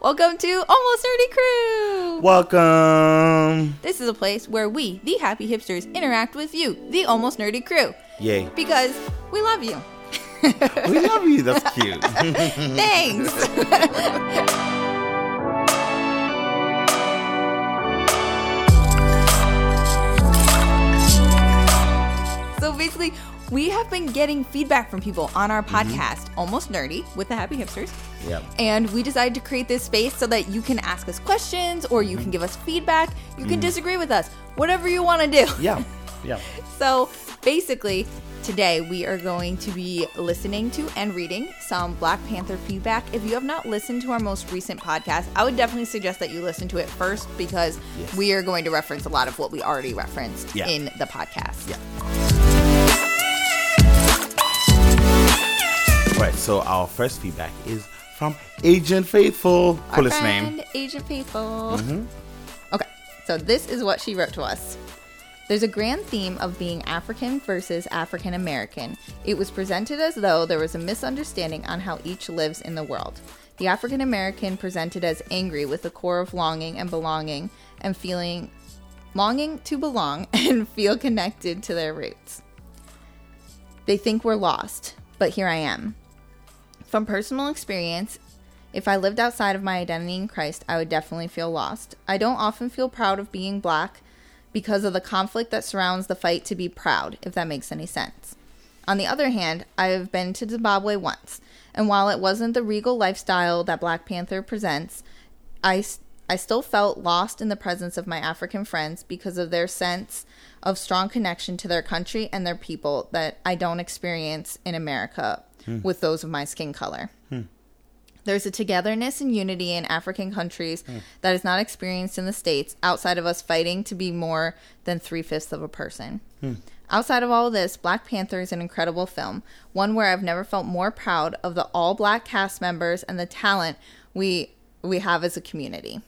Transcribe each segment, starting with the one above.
Welcome to Almost Nerdy Crew. Welcome. This is a place where we, the happy hipsters, interact with you, the Almost Nerdy Crew, Yay. because we love you. We love you. That's cute. Thanks. so basically, we have been getting feedback from people on our mm-hmm. podcast, Almost Nerdy, with the Happy Hipsters. yep. And we decided to create this space so that you can ask us questions or you can mm-hmm. give us feedback. You can mm-hmm. disagree with us, whatever you want to do. Yeah. Yeah. So basically, today we are going to be listening to and reading some Black Panther feedback. If you have not listened to our most recent podcast, I would definitely suggest that you listen to it first because Yes. we are going to reference a lot of what we already referenced Yeah. in the podcast. Yeah. Right. So our first feedback is from Agent Faithful. Our Coolest friend, name. Agent Faithful. Mm-hmm. Okay, so this is what she wrote to us. There's a grand theme of being African versus African American. It was presented as though there was a misunderstanding on how each lives in the world. The African American presented as angry with a core of longing and belonging and feeling longing to belong and feel connected to their roots. They think we're lost, but here I am. From personal experience, if I lived outside of my identity in Christ, I would definitely feel lost. I don't often feel proud of being black because of the conflict that surrounds the fight to be proud, if that makes any sense. On the other hand, I have been to Zimbabwe once, and while it wasn't the regal lifestyle that Black Panther presents, I, I still felt lost in the presence of my African friends because of their sense of strong connection to their country and their people that I don't experience in America Hmm. with those of my skin color. Hmm. There's a togetherness and unity in African countries hmm. that is not experienced in the States outside of us fighting to be more than three fifths of a person. Outside of all of this, Black Panther is an incredible film, one where I've never felt more proud of the all black cast members and the talent we we have as a community.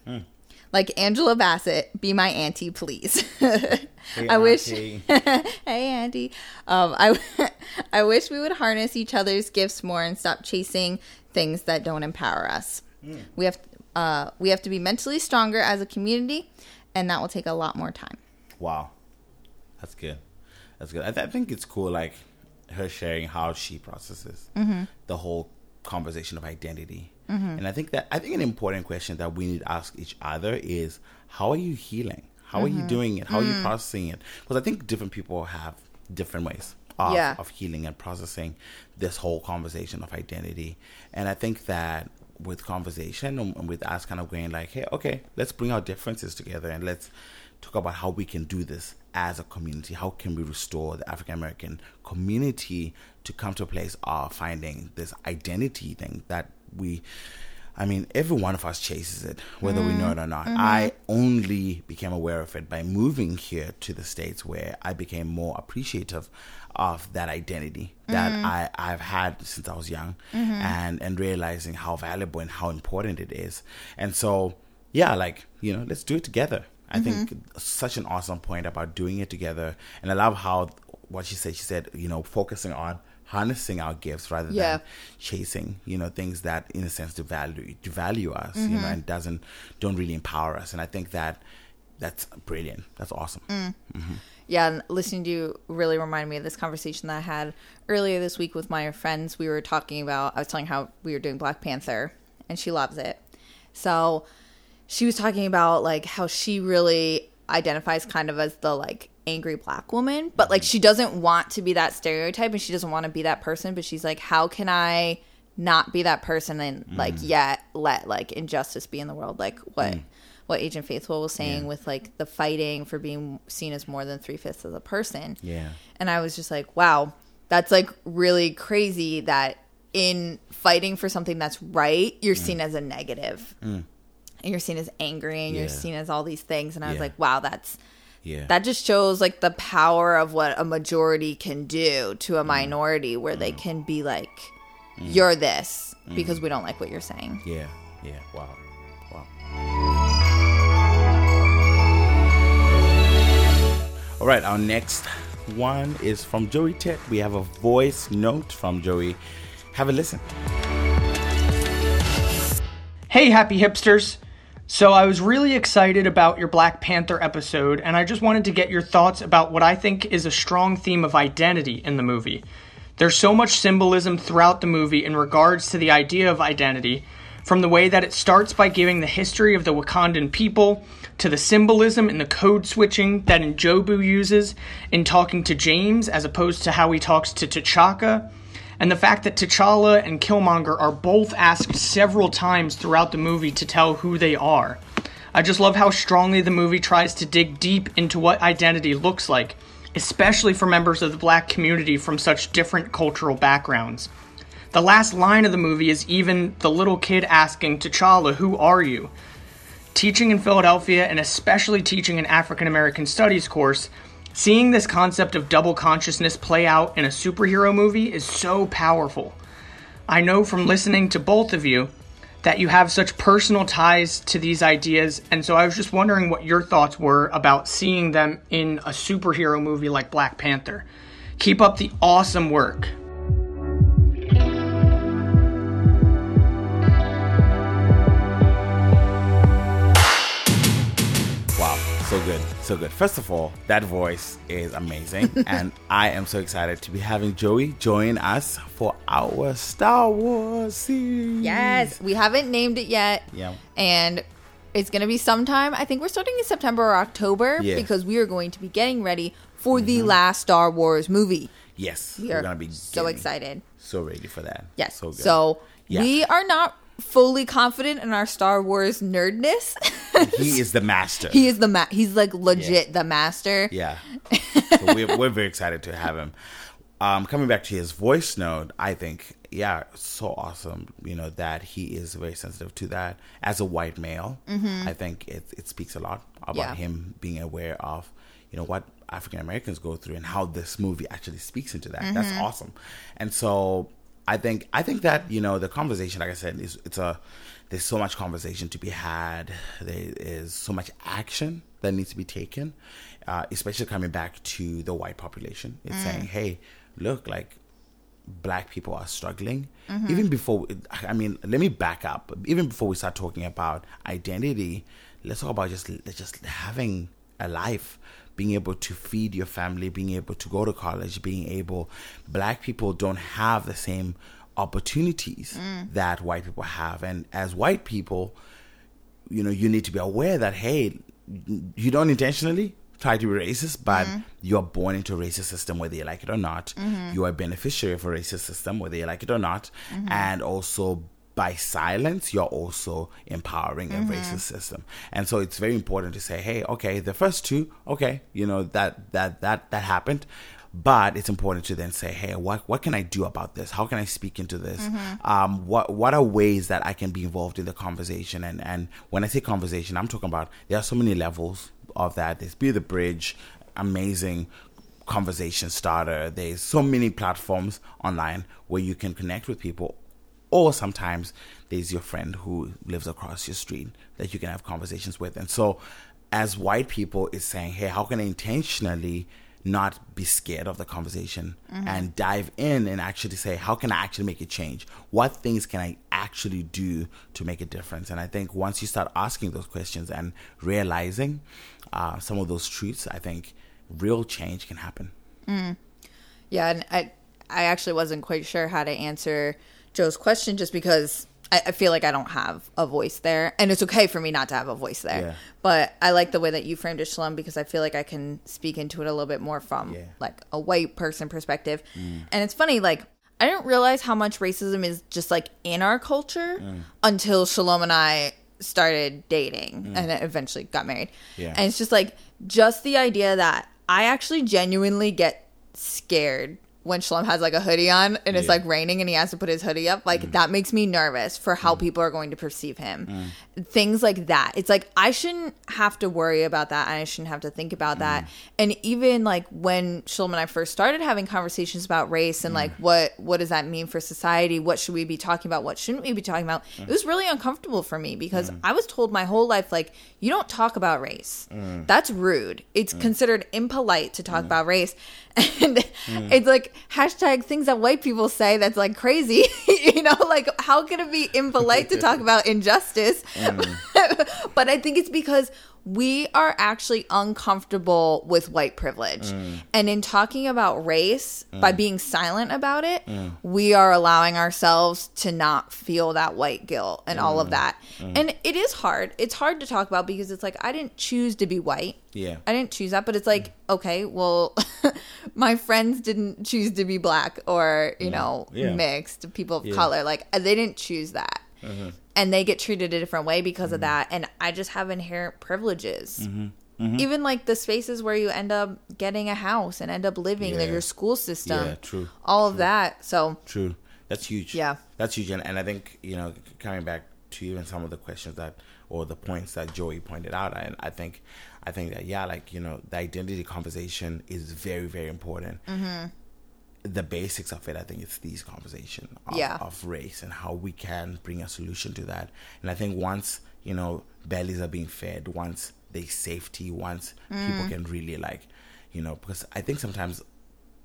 Like Angela Bassett, be my auntie, please. I wish auntie. hey Andy. Um, I I wish we would harness each other's gifts more and stop chasing things that don't empower us. We have uh, we have to be mentally stronger as a community, and that will take a lot more time. Wow. That's good. That's good. I, th- I think it's cool, like her sharing how she processes the whole conversation of identity. Mm-hmm. And I think that I think an important question that we need to ask each other is how are you healing? How are you mm-hmm. doing it? How are you mm-hmm. processing it? Because I think different people have different ways of, Yeah. of healing and processing this whole conversation of identity. And I think that with conversation and with us kind of going like, hey, okay, let's bring our differences together and let's talk about how we can do this as a community. How can we restore the African American community to come to a place of finding this identity thing that we I mean, every one of us chases it, whether we know it or not. Mm-hmm. I only became aware of it by moving here to the States where I became more appreciative of that identity that mm-hmm. I, I've had since I was young mm-hmm. and, and realizing how valuable and how important it is. And so, yeah, like, you know, let's do it together. I think such an awesome point about doing it together. And I love how what she said, she said, you know, focusing on harnessing our gifts rather Yeah. than chasing you know things that in a sense devalue devalue us you know mm-hmm. and doesn't don't really empower us and i think that that's brilliant that's awesome mm. mm-hmm. Yeah, and listening to you really reminded me of this conversation that I had earlier this week with my friends. We were talking about, I was telling how we were doing Black Panther, and she loves it. So she was talking about like how she really identifies kind of as the like angry black woman, but like she doesn't want to be that stereotype and she doesn't want to be that person, but she's like, how can I not be that person and mm-hmm. like yet let like injustice be in the world? Like what mm. what Agent Faithful was saying Yeah. with like the fighting for being seen as more than three fifths of a person. Yeah. And I was just like, wow, that's like really crazy that in fighting for something that's right, you're mm. seen as a negative. Mm. And you're seen as angry and you're seen as all these things. And I was Yeah. like, wow, that's yeah. That just shows like the power of what a majority can do to a mm. minority where they mm. can be like, mm. you're this because we don't like what you're saying. yeah. Yeah. Wow. Wow. All right. Our next one is from joey ted we have a voice note from joey. Have a listen. Hey, happy hipsters! So, I was really excited about your Black Panther episode, and I just wanted to get your thoughts about what I think is a strong theme of identity in the movie. There's so much symbolism throughout the movie in regards to the idea of identity, from the way that it starts by giving the history of the Wakandan people, to the symbolism in the code switching that N'Jobu uses in talking to James as opposed to how he talks to T'Chaka and the fact that T'Challa and Killmonger are both asked several times throughout the movie to tell who they are. I just love how strongly the movie tries to dig deep into what identity looks like, especially for members of the black community from such different cultural backgrounds. The last line of the movie is even the little kid asking T'Challa, Who are you? Teaching in Philadelphia, and especially teaching an African American studies course, Seeing this concept of double consciousness play out in a superhero movie is so powerful. I know from listening to both of you that you have such personal ties to these ideas, and so I was just wondering what your thoughts were about seeing them in a superhero movie like Black Panther. Keep up the awesome work. So good, so good. First of all, that voice is amazing, and I am so excited to be having Joey join us for our Star Wars series. Yes, we haven't named it yet. Yeah, and it's to be sometime. I think we're starting in September or October yeah. because we are going to be getting ready for mm-hmm. the last Star Wars movie. Yes, we are to be so excited, so ready for that. Yes, so, so yeah. we are not fully confident in our Star Wars nerdness. he is the master. He is the ma- he's like legit yeah. the master. Yeah. So we're, we're very excited to have him. Um, coming back to his voice note, I think, yeah, so awesome. You know that he is very sensitive to that as a white male. Mm-hmm. I think it it speaks a lot about yeah. him being aware of, you know, what African Americans go through and how this movie actually speaks into that. Mm-hmm. That's awesome. And so I think I think that you know the conversation, like I said, is it's a there's so much conversation to be had. There is so much action that needs to be taken, uh, especially coming back to the white population. It's mm. saying, hey, look, like black people are struggling. Mm-hmm. Even before, I mean, let me back up. Even before we start talking about identity, let's talk about just just having a life being able to feed your family, being able to go to college, being able, black people don't have the same opportunities mm. that white people have. And as white people, you know, you need to be aware that, hey, you don't intentionally try to be racist, but mm-hmm. you're born into a racist system whether you like it or not. Mm-hmm. You are a beneficiary of a racist system whether you like it or not. Mm-hmm. And also by silence, you're also empowering mm-hmm. a racist system. And so it's very important to say, hey, okay, the first two, okay, you know, that that that that happened. But it's important to then say, hey, what what can I do about this? How can I speak into this? Mm-hmm. Um, what what are ways that I can be involved in the conversation? And and when I say conversation, I'm talking about there are so many levels of that. There's Be the Bridge, amazing conversation starter. There's so many platforms online where you can connect with people or sometimes there's your friend who lives across your street that you can have conversations with. And so, as white people, is saying, hey, how can I intentionally not be scared of the conversation mm-hmm. and dive in and actually say, how can I actually make a change? What things can I actually do to make a difference? And I think once you start asking those questions and realizing uh, some of those truths, I think real change can happen. Mm. Yeah, and I I actually wasn't quite sure how to answer Joe's question just because I, I, feel like I don't have a voice there, and it's okay for me not to have a voice there. Yeah. But I like the way that you framed it, Shalom, because I feel like I can speak into it a little bit more from yeah. like a white person perspective. Mm. And it's funny, like I didn't realize how much racism is just like in our culture mm. until Shalom and I started dating mm. and eventually got married. Yeah. And it's just like just the idea that I actually genuinely get scared when Shalom has like a hoodie on and it's like raining and he has to put his hoodie up, like mm. that makes me nervous for how mm. people are going to perceive him. Mm. Things like that. It's like I shouldn't have to worry about that I shouldn't have to think about that. Mm. And even like when Shalom and I first started having conversations about race and like mm. what what does that mean for society? What should we be talking about? What shouldn't we be talking about? Mm. It was really uncomfortable for me because I was told my whole life like you don't talk about race. That's rude. It's considered impolite to talk about race. And it's like hashtag things that white people say that's like crazy. you know, like how can it be impolite to talk about injustice? Mm. but I think it's because we are actually uncomfortable with white privilege. Mm. And in talking about race, mm. by being silent about it, mm. we are allowing ourselves to not feel that white guilt and all of that. And it is hard. It's hard to talk about because it's like, I didn't choose to be white. Yeah. I didn't choose that, but it's like, okay, well, my friends didn't choose to be black or, you know, Yeah. mixed, people of Yeah. color. Like, they didn't choose that. Mm-hmm. And they get treated a different way because of mm-hmm. that. And I just have inherent privileges. Mm-hmm. Even like the spaces where you end up getting a house and end up living, like Yeah. your school system, Yeah, true, all of that. So, True. That's huge. Yeah. That's huge. And, and I think, you know, coming back to even some of the questions that, or the points that Joey pointed out, I, I think, I think that, yeah, like, you know, the identity conversation is very, very important. Mm-hmm. The basics of it, I think it's these conversation of, Yeah. of race and how we can bring a solution to that. And I think once, you know, bellies are being fed, once there's safety, once Mm. people can really like, you know, because I think sometimes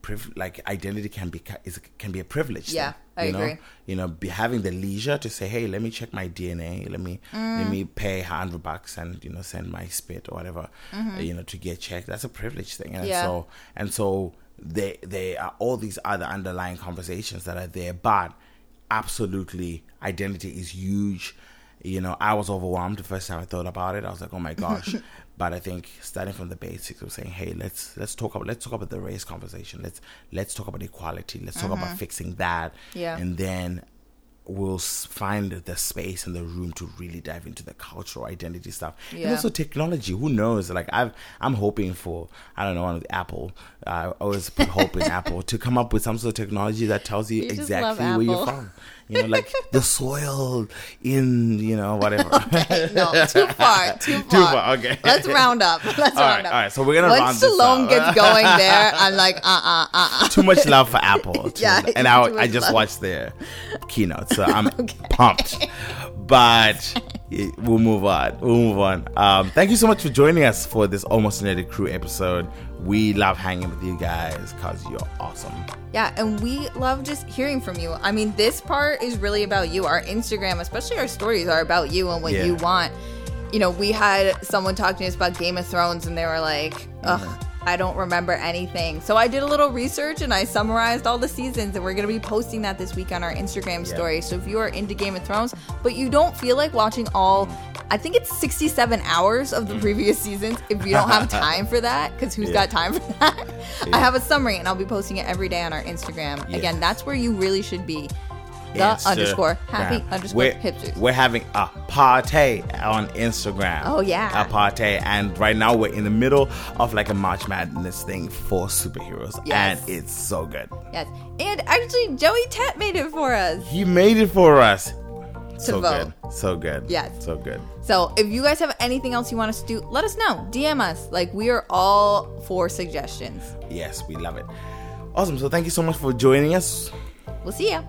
priv- like identity can be is can be a privilege. Yeah, thing, I you know? agree. You know, be having the leisure to say, "Hey, let me check my DNA. Let me Mm. let me pay hundred bucks and you know send my spit or whatever, uh, you know, to get checked." That's a privilege thing, and Mm-hmm. Yeah. so and so they they are all these other underlying conversations that are there, but absolutely identity is huge. You know, I was overwhelmed the first time I thought about it. I was like, "Oh my gosh." But I think starting from the basics of saying, "Hey, let's let's talk about let's talk about the race conversation. Let's let's talk about equality. Let's talk about fixing that, Mm-hmm. Yeah. and then we'll find the space and the room to really dive into the cultural identity stuff and Yeah. also technology. Who knows? Like I've I'm hoping for I don't know one of the Apple. I always put hope in Apple to come up with some sort of technology that tells you, You exactly where you're from. You know, like the soil in you know whatever. no, too far, too far. Too far, okay. Let's round up. Let's All round right, up. all right. So we're gonna Once round this Shalom gets going there, I'm like, uh, uh, uh, uh. too much love for Apple. Yeah, and I, I just love. watched their keynote, so I'm pumped. But we'll move on. We'll move on. Um, thank you so much for joining us for this Almost United Crew episode. We love hanging with you guys because you're awesome. Yeah, and we love just hearing from you. I mean, this part is really about you. Our Instagram, especially our stories, are about you and what Yeah. you want. You know, we had someone talk to us about Game of Thrones, and they were like, ugh. Mm-hmm. I don't remember anything. So I did a little research and I summarized all the seasons, and we're going to be posting that this week on our Instagram story. So if you are into Game of Thrones, but you don't feel like watching all, I think it's 67 hours of the Mm. previous seasons, if you don't have time for that, because who's Yeah. got time for that? I have a summary and I'll be posting it every day on our Instagram. Yeah. Again, that's where you really should be. The underscore happy underscore we're, hipsters. We're having a party on Instagram. Oh, yeah. a party, and right now we're in the middle of like a March Madness thing for superheroes, Yes. and it's so good. Yes. And actually, Joey Tet made it for us. He made it for us. so vote. good, so good. Yes. so good. So if you guys have anything else you want us to do, let us know. DM us. Like, we are all for suggestions. Yes, we love it. Awesome. So thank you so much for joining us. We'll see ya.